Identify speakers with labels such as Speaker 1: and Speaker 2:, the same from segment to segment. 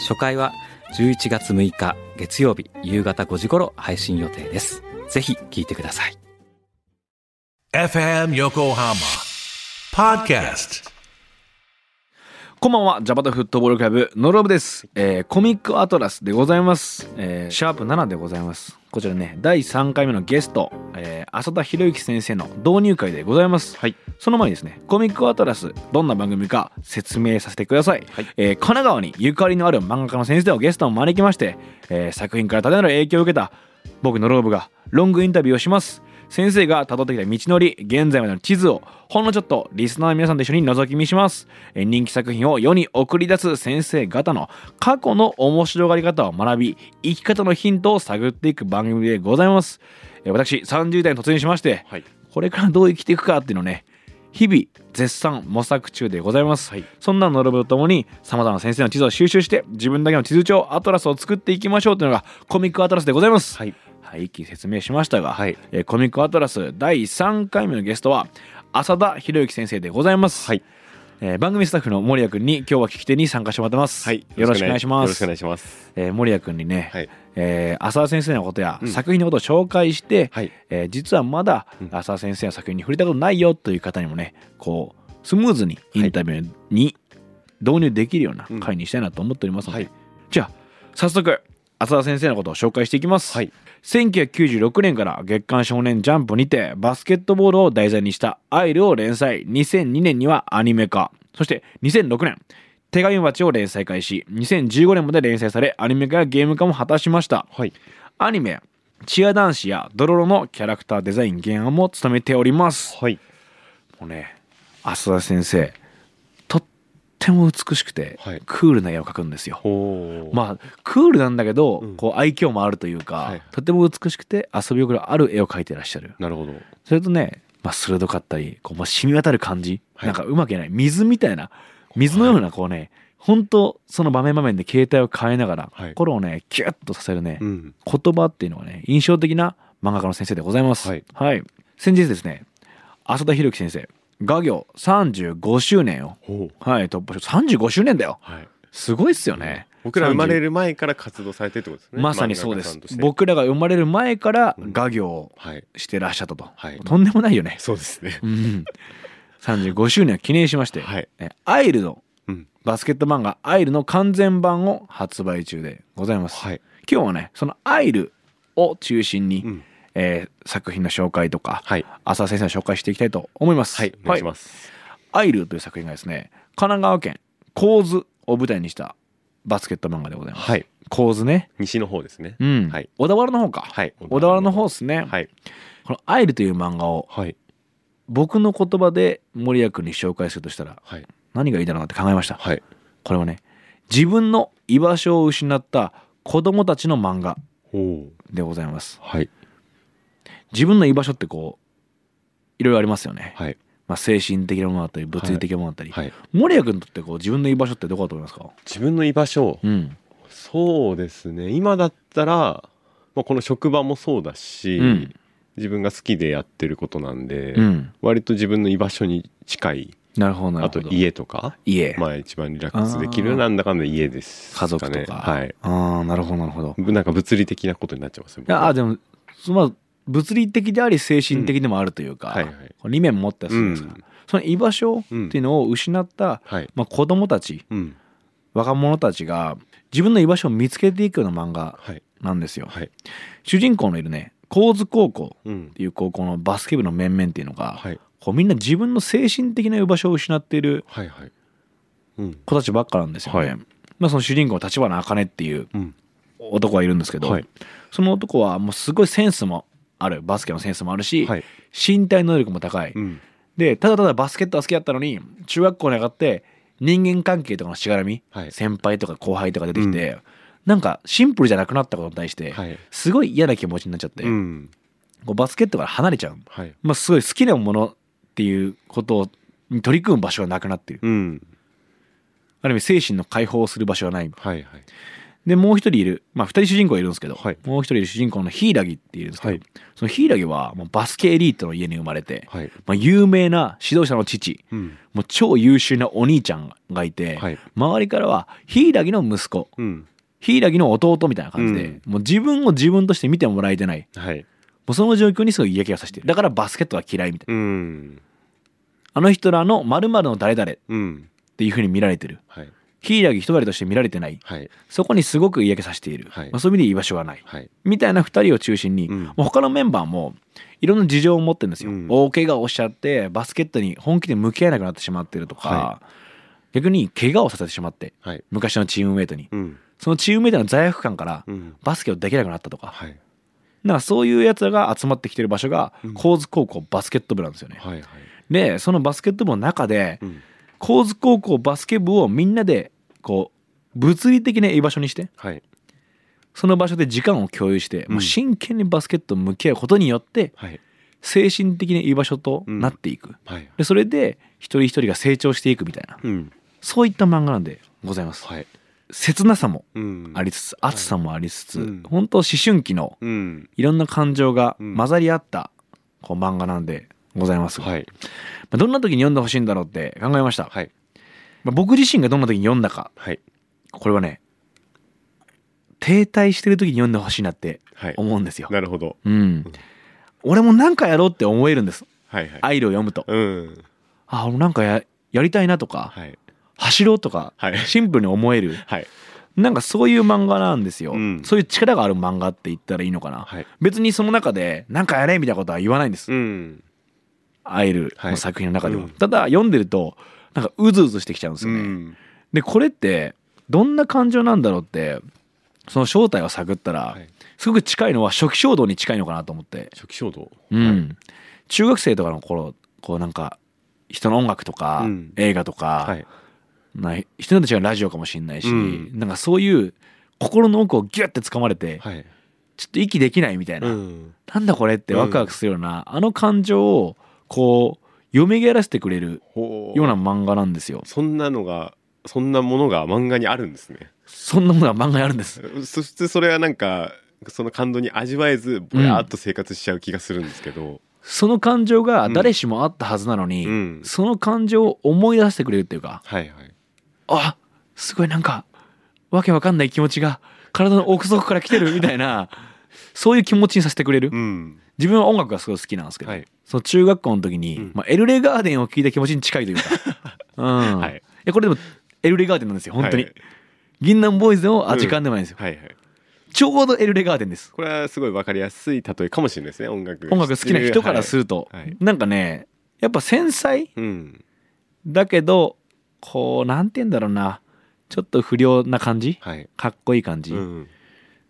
Speaker 1: 初回は11月6日月曜日夕方5時頃配信予定です。ぜひ聞いてください。
Speaker 2: FM Yokohama Podcast
Speaker 3: こんばんは、ジャパタフットボールクラブ、ノロブです。えーコミックアトラスでございます。えーシャープ7でございます。こちらね、第3回目のゲスト、えー浅田博之先生の導入会でございます。
Speaker 4: はい。
Speaker 3: その前にですね、コミックアトラス、どんな番組か説明させてください。
Speaker 4: はい
Speaker 3: えー神奈川にゆかりのある漫画家の先生をゲストを招きまして、えー作品から多大なる影響を受けた僕のローブがロングインタビューをします。先生が辿ってきた道のり、現在までの地図をほんのちょっとリスナーの皆さんと一緒に覗き見します。えー人気作品を世に送り出す先生方の過去の面白がり方を学び、生き方のヒントを探っていく番組でございます。えー私、30代に突入しまして、
Speaker 4: はい。
Speaker 3: これからどう生きていくかっていうのをね日々絶賛模索中でございます、
Speaker 4: はい
Speaker 3: そんなのろぶとともにさまざまな先生の地図を収集して自分だけの地図帳アトラスを作っていきましょうというのがコミックアトラスでございます
Speaker 4: はい。
Speaker 3: はい、一気に説明しましたが、
Speaker 4: はい
Speaker 3: えーコミックアトラス第3回目のゲストは浅田博之先生でございます、
Speaker 4: はい。
Speaker 3: えー番組スタッフの森谷君に今日は聞き手に参加してもらってます、
Speaker 4: はい。
Speaker 3: よろしくお願いします
Speaker 4: よろしくお願いします。
Speaker 3: えー森谷君にね、
Speaker 4: はい。
Speaker 3: えー浅田先生のことや
Speaker 4: うん
Speaker 3: 作品のことを紹介して、
Speaker 4: はい。
Speaker 3: えー実はまだ
Speaker 4: うん
Speaker 3: 浅田先生の作品に触れたことないよという方にもねこうスムーズにインタビューに導入できるような
Speaker 4: うん
Speaker 3: 回にしたいなと思っておりますので、
Speaker 4: はい
Speaker 3: じゃあ早速浅田先生のことを紹介していきます、
Speaker 4: はい。
Speaker 3: 1996年から月刊少年ジャンプにてバスケットボールを題材にした「アイル」を連載2002年にはアニメ化そして2006年手紙鉢を連載開始2015年まで連載されアニメ化やゲーム化も果たしました
Speaker 4: はい。
Speaker 3: アニメチア男子やドロロのキャラクターデザイン原案も務めております
Speaker 4: はい。
Speaker 3: もうね浅田先生ても美しくて、
Speaker 4: はい。
Speaker 3: クールな絵を描くんですよ。まあクールなんだけど、
Speaker 4: うん。
Speaker 3: こう愛嬌もあるというか、
Speaker 4: はい。
Speaker 3: とても美しくて遊び心ある絵を描いてらっしゃる。
Speaker 4: なるほど。
Speaker 3: それとね、まあ、鋭かったりこう、まあ、染み渡る感じ、
Speaker 4: はい。
Speaker 3: なんかうまくない。水みたいな水のようなこうね、本当その場面場面で携帯を変えながら、
Speaker 4: はい。
Speaker 3: 心をねキュッとさせるね、
Speaker 4: うん。
Speaker 3: 言葉っていうのがね印象的な漫画家の先生でございます。
Speaker 4: はい、
Speaker 3: 先日ですね浅田博樹先生画業35周年を。はい突破し35周年だよ
Speaker 4: はい。
Speaker 3: すごいっすよね
Speaker 4: 僕ら生まれ
Speaker 3: る
Speaker 4: る前から活動されてるってことですね。
Speaker 3: まさにそうです僕らが生まれる前から
Speaker 4: うん
Speaker 3: 画業を
Speaker 4: はい。
Speaker 3: してらっしゃったと、
Speaker 4: はい
Speaker 3: とんでもないよね
Speaker 4: そうですね。
Speaker 3: うん35周年を記念しまして、
Speaker 4: はい。
Speaker 3: えアイルの
Speaker 4: うん。
Speaker 3: バスケット漫画「アイル」の完全版を発売中でございます、
Speaker 4: はい。
Speaker 3: 今日はねその「アイル」を中心に、
Speaker 4: うん。
Speaker 3: えー作品の紹介とか、
Speaker 4: はい。
Speaker 3: 浅田先生の紹介していきたいと思います。
Speaker 4: はい。お願いします。
Speaker 3: アイルという作品がですね、神奈川県構図を舞台にしたバスケット漫画でございます。
Speaker 4: はい。
Speaker 3: 構図ね。
Speaker 4: 西の方ですね。
Speaker 3: うん。
Speaker 4: はい
Speaker 3: 小田原の方か。
Speaker 4: はい。
Speaker 3: 小田原の方ですね。
Speaker 4: はい。
Speaker 3: このアイルという漫画を
Speaker 4: はい。
Speaker 3: 僕の言葉で森谷君に紹介するとしたら
Speaker 4: はい。
Speaker 3: 何がいいだろうなって考えました。
Speaker 4: はい。
Speaker 3: これはね、自分の居場所を失った子供たちの漫画。でございます。
Speaker 4: はい。
Speaker 3: 自分の居場所ってこう、いろいろありますよね。
Speaker 4: はい。
Speaker 3: まあ、精神的なものだったり、物理的なものだったり。
Speaker 4: はい。
Speaker 3: 森谷君にとってこう自分の居場所ってどこだと思いますか？
Speaker 4: 自分の居場所。
Speaker 3: うん。
Speaker 4: そうですね今だったら、まあ、この職場もそうだし、
Speaker 3: うん
Speaker 4: 自分が好きでやってることなんで、
Speaker 3: うん。
Speaker 4: 割と自分の居場所に近い
Speaker 3: なるほどなるほど。
Speaker 4: あと家とか
Speaker 3: 家。
Speaker 4: まあ一番リラックスできるなんだかんだ家です
Speaker 3: 家族とか。
Speaker 4: はい
Speaker 3: ああ、なるほどなるほど。
Speaker 4: なんか物理的なことになっちゃいますよ
Speaker 3: いやあーでも、そのまあ物理的であり精神的でもあるというか、
Speaker 4: はいはい。
Speaker 3: こう二面持ったりするんですか、その居場所っていうのを失った、
Speaker 4: はい。
Speaker 3: まあ、子供たち
Speaker 4: うん。
Speaker 3: 若者たちが自分の居場所を見つけていくような漫画
Speaker 4: はい。
Speaker 3: なんですよ、
Speaker 4: はい。
Speaker 3: 主人公のいるね高津高校
Speaker 4: うん。
Speaker 3: っていう高校のバスケ部の面々っていうのが、
Speaker 4: はい。
Speaker 3: こうみんな自分の精神的な居場所を失っている子たちばっかなんですよね、
Speaker 4: はい。
Speaker 3: まあ、その主人公立花茜っていう
Speaker 4: うん。
Speaker 3: 男がいるんですけど、
Speaker 4: はい。
Speaker 3: その男はもうすごいセンスもあるバスケのセンスもあるし、
Speaker 4: はい。
Speaker 3: 身体能力も高い、
Speaker 4: うん。
Speaker 3: でただただバスケットが好きだったのに中学校に上がって人間関係とかのしがらみ、
Speaker 4: はい。
Speaker 3: 先輩とか後輩とか出てきて、なんかシンプルじゃなくなったことに対して、
Speaker 4: はい。
Speaker 3: すごい嫌な気持ちになっちゃって、
Speaker 4: うん。
Speaker 3: こうバスケットから離れちゃう、
Speaker 4: はい。
Speaker 3: まあ、すごい好きなものっていうことに取り組む場所がなくなってる。
Speaker 4: うん。
Speaker 3: ある意味精神の解放をする場所がない。
Speaker 4: はいはい
Speaker 3: でもう一人いる。まあ二人主人公いるんですけど、
Speaker 4: はい。
Speaker 3: もう一人いる主人公のヒイラギっているんですけど、
Speaker 4: はい。
Speaker 3: そのヒイラギはもうバスケエリートの家に生まれて、
Speaker 4: はい。
Speaker 3: まあ、有名な指導者の父
Speaker 4: うん。
Speaker 3: もう超優秀なお兄ちゃんがいて、
Speaker 4: はい。
Speaker 3: 周りからはヒイラギの息子
Speaker 4: うん。
Speaker 3: ヒイラギの弟みたいな感じで、
Speaker 4: うん。
Speaker 3: もう自分を自分として見てもらえてない。
Speaker 4: はい。
Speaker 3: もうその状況にすごい嫌気がさせてるだからバスケットは嫌いみたいな。
Speaker 4: うん。
Speaker 3: あの人らのの誰々っ
Speaker 4: うん。
Speaker 3: ていう風に見られてる。
Speaker 4: はい
Speaker 3: ヒイラギ一人として見られてない。
Speaker 4: はい。
Speaker 3: そこにすごく嫌気させている、
Speaker 4: はい。
Speaker 3: まあ、そういう意味で居場所がない。
Speaker 4: はい。
Speaker 3: みたいな2人を中心に、
Speaker 4: うん。
Speaker 3: 他のメンバーもいろんな事情を持ってるんですよ、
Speaker 4: うん。
Speaker 3: 大怪我をしちゃってバスケットに本気で向き合えなくなってしまってるとか、
Speaker 4: は
Speaker 3: 逆に怪我をさせてしまって
Speaker 4: はい。
Speaker 3: 昔のチームメイトに。
Speaker 4: うん。
Speaker 3: そのチームメイトの罪悪感から
Speaker 4: うん。
Speaker 3: バスケをできなくなったとか、
Speaker 4: はい。
Speaker 3: なんかそういうやつらが集まってきてる場所が
Speaker 4: うん。
Speaker 3: 高津高校バスケット部なんですよね。
Speaker 4: はいはい。
Speaker 3: でそのバスケット部の中で
Speaker 4: うん
Speaker 3: 高津高校バスケ部をみんなでこう物理的な居場所にして
Speaker 4: はい。
Speaker 3: その場所で時間を共有して、
Speaker 4: うん。
Speaker 3: もう真剣にバスケット向き合うことによって
Speaker 4: はい。
Speaker 3: 精神的な居場所となっていく、
Speaker 4: はい。
Speaker 3: でそれで一人一人が成長していくみたいな。
Speaker 4: うん。
Speaker 3: そういった漫画なんでございます、
Speaker 4: はい。
Speaker 3: 切なさも
Speaker 4: うん。
Speaker 3: ありつつ熱さもありつつ、
Speaker 4: うん。
Speaker 3: 本当思春期の
Speaker 4: うん。
Speaker 3: いろんな感情が
Speaker 4: うん。
Speaker 3: 混ざり合ったこう漫画なんでございます、
Speaker 4: はい。
Speaker 3: まあどんな時に読んでほしいんだろうって考えました、
Speaker 4: はい。
Speaker 3: まあ僕自身がどんな時に読んだか。
Speaker 4: はい。
Speaker 3: これはね停滞してる時に読んでほしいなって
Speaker 4: はい。
Speaker 3: 思うんですよ、
Speaker 4: なるほど。
Speaker 3: うん、俺もなんかやろうって思えるんです。
Speaker 4: はいはい。
Speaker 3: アイルを読むと。
Speaker 4: うん。
Speaker 3: あ俺なんかややりたいなとか、
Speaker 4: はい。
Speaker 3: 走ろうとか、
Speaker 4: はい。
Speaker 3: シンプルに思える。
Speaker 4: はい。
Speaker 3: なんかそういう漫画なんですよ、
Speaker 4: うん。
Speaker 3: そういう力がある漫画って言ったらいいのかな、
Speaker 4: はい。
Speaker 3: 別にその中でなんかやれみたいなことは言わないんです、
Speaker 4: うん
Speaker 3: アイル
Speaker 4: はい。
Speaker 3: の作品の中では、
Speaker 4: うん。
Speaker 3: ただ読んでるとなんかうずうずしてきちゃうんですよね、
Speaker 4: うん。
Speaker 3: でこれってどんな感情なんだろうってその正体を探ったら、
Speaker 4: はい。
Speaker 3: すごく近いのは初期衝動に近いのかなと思って、
Speaker 4: 初期衝動。
Speaker 3: うん。中学生とかの頃こうなんか人の音楽とか、
Speaker 4: うん。
Speaker 3: 映画とか、
Speaker 4: はい。
Speaker 3: な人によって違うラジオかもしれないし、
Speaker 4: うん。
Speaker 3: なんかそういう心の奥をギュッて掴まれて、
Speaker 4: はい。
Speaker 3: ちょっと息できないみたいな、
Speaker 4: うん。
Speaker 3: なんだこれってワクワクするような、あの感情をこう蘇らせてくれるような漫画なんですよ。
Speaker 4: そんなのがそんなものが漫画にあるんですね。
Speaker 3: そんなものが漫画にあるんです。
Speaker 4: そしてそれはなんかその感動に味わえずぼやっと生活しちゃう気がするんですけど、
Speaker 3: その感情が誰しもあったはずなのに、
Speaker 4: うん。
Speaker 3: その感情を思い出してくれるっていうか
Speaker 4: はいはい。
Speaker 3: あすごいなんかわけわかんない気持ちが体の奥底から来てるみたいなそういう気持ちにさせてくれる、
Speaker 4: うん。
Speaker 3: 自分は音楽がすごい好きなんですけど、
Speaker 4: はい
Speaker 3: その中学校の時に、
Speaker 4: うん。
Speaker 3: まあ、エルレガーデンを聴いた気持ちに近いというか、うん。
Speaker 4: はい。
Speaker 3: いやこれでもエルレガーデンなんですよ本当に、
Speaker 4: はい
Speaker 3: 銀杏ボーイズのあ
Speaker 4: うん
Speaker 3: 時間でもないんですよ、
Speaker 4: はいはい。
Speaker 3: ちょうどエルレガーデンです。
Speaker 4: これはすごい分かりやすい例えかもしれないですね音楽。
Speaker 3: 音楽好きな人からすると、
Speaker 4: はい。はい
Speaker 3: なんかねやっぱ繊細
Speaker 4: うん。
Speaker 3: だけどこうなんて言うんだろうな。ちょっと不良な感じ？
Speaker 4: はい。
Speaker 3: かっこいい感じ、
Speaker 4: うん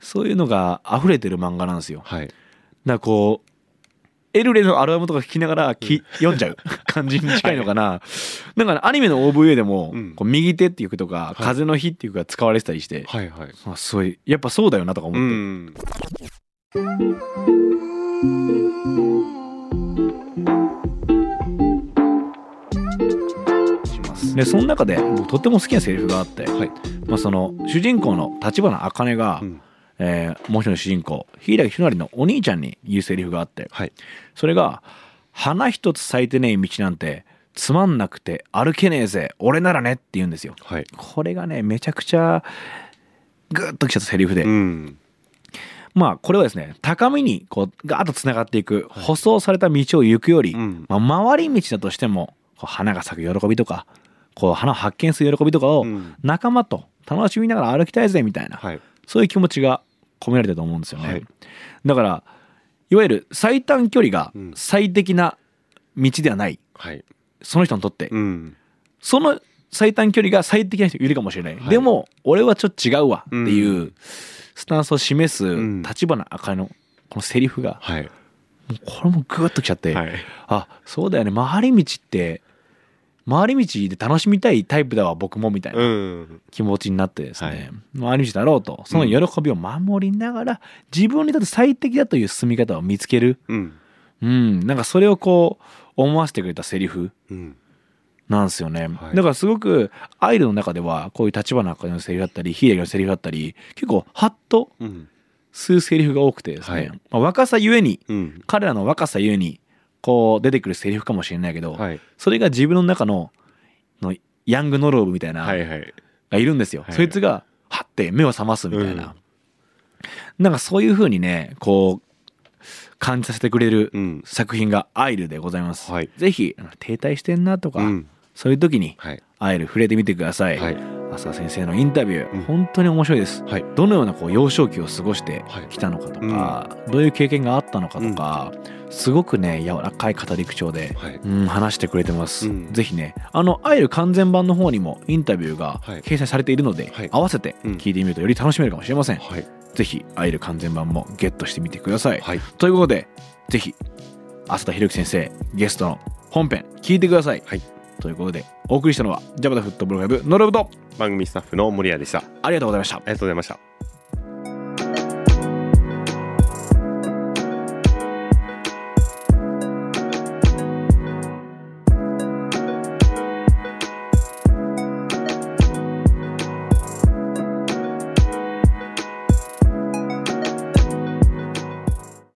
Speaker 3: そういうのが溢れてる漫画なんですよ。だか
Speaker 4: はい
Speaker 3: らこうエルレのアルバムとか聴きながらき、読んじゃう 感じに近いのかな、なんかねアニメの OVA でも、
Speaker 4: うん。
Speaker 3: こう右手っていう曲とか、
Speaker 4: い。
Speaker 3: 風の日っていう曲が使われてたりして、
Speaker 4: はいはい。
Speaker 3: あすごいやっぱそうだよなとか思
Speaker 4: う
Speaker 3: って、
Speaker 4: ん。
Speaker 3: しますでその中で僕とっても好きなセリフがあって、
Speaker 4: はい。
Speaker 3: まあ、その主人公の立花茜が、
Speaker 4: うん
Speaker 3: えーもう一人の主人公柊ひのりのお兄ちゃんに言うセリフがあって
Speaker 4: はい。
Speaker 3: それが「花一つ咲いてねえ道なんてつまんなくて歩けねえぜ俺ならね」って言うんですよ。
Speaker 4: はい。
Speaker 3: これがねめちゃくちゃグッときちゃったセリフで、
Speaker 4: うん。
Speaker 3: まあこれはですね高みにこうガーッとつながっていく舗装された道を行くより、
Speaker 4: うん。
Speaker 3: まあ、回り道だとしてもこう花が咲く喜びとかこう花を発見する喜びとかを
Speaker 4: うん。
Speaker 3: 仲間と楽しみながら歩きたいぜみたいな、
Speaker 4: はい。
Speaker 3: そういう気持ちが込められてると思うんですよね。
Speaker 4: はい。
Speaker 3: だからいわゆる最短距離が
Speaker 4: うん。
Speaker 3: 最適な道ではない。
Speaker 4: はい。
Speaker 3: その人にとって、
Speaker 4: うん。
Speaker 3: その最短距離が最適な人いるかもしれない、
Speaker 4: はい。
Speaker 3: でも俺はちょっと違うわっていう
Speaker 4: うん。
Speaker 3: スタンスを示す
Speaker 4: ん。
Speaker 3: 立花赤のこのセリフが
Speaker 4: はい。
Speaker 3: もうこれもグッときちゃって、
Speaker 4: はい。
Speaker 3: あそうだよね。回り道って回り道で楽しみたいタイプだわ僕もみたいな
Speaker 4: うん。
Speaker 3: 気持ちになってですね、回り道だろうと。その喜びを守りながら、自分にとって最適だという進み方を見つける、
Speaker 4: うん。
Speaker 3: うん、なんかそれをこう思わせてくれたセリフ
Speaker 4: うん。
Speaker 3: なんですよね、
Speaker 4: はい。
Speaker 3: だからすごくアイルの中ではこういう立花のセリフだったり秀樹のセリフだったり結構ハッと
Speaker 4: うん。
Speaker 3: するセリフが多くてですね、
Speaker 4: はい。
Speaker 3: まあ、若さゆえに
Speaker 4: うん。
Speaker 3: 彼らの若さゆえにこう出てくるセリフかもしれないけど、
Speaker 4: はい。
Speaker 3: それが自分の中ののヤングノローブみたいな、
Speaker 4: はいはい。
Speaker 3: がいるんですよ、
Speaker 4: はい。
Speaker 3: そいつがはって目を覚ますみたいな、なんかそういう風にねこう感じさせてくれる
Speaker 4: うん。
Speaker 3: 作品が「アイル」でございます、
Speaker 4: はい。
Speaker 3: ぜひ停滞してんなとか、
Speaker 4: うん。
Speaker 3: そういう時に
Speaker 4: はい「
Speaker 3: アイル」触れてみてください、
Speaker 4: はい。
Speaker 3: 浅田先生のインタビュー、
Speaker 4: うん。
Speaker 3: 本当に面白いです。
Speaker 4: はい。
Speaker 3: どのようなこう幼少期を過ごして
Speaker 4: はい。
Speaker 3: きたのかとか、どういう経験があったのかとか、すごくね柔らかい語り口調で、
Speaker 4: はい。
Speaker 3: うん、話してくれてます、
Speaker 4: うん。
Speaker 3: ぜひねあの「アイル」完全版の方にもインタビューが
Speaker 4: はい。
Speaker 3: 掲載されているので、
Speaker 4: はい。
Speaker 3: 合わせて
Speaker 4: うん。
Speaker 3: 聞いてみるとより楽しめるかもしれません、
Speaker 4: はい。
Speaker 3: ぜひ「アイル」完全版もゲットしてみてください、
Speaker 4: はい。
Speaker 3: ということでぜひ浅田博之先生ゲストの本編聞いてください、
Speaker 4: はい。
Speaker 3: ということでお送りしたのはジャパタフットボールクラブノロブと
Speaker 4: 番組スタッフの森谷でした。あ
Speaker 3: ありがとうございました。
Speaker 4: りがとうございました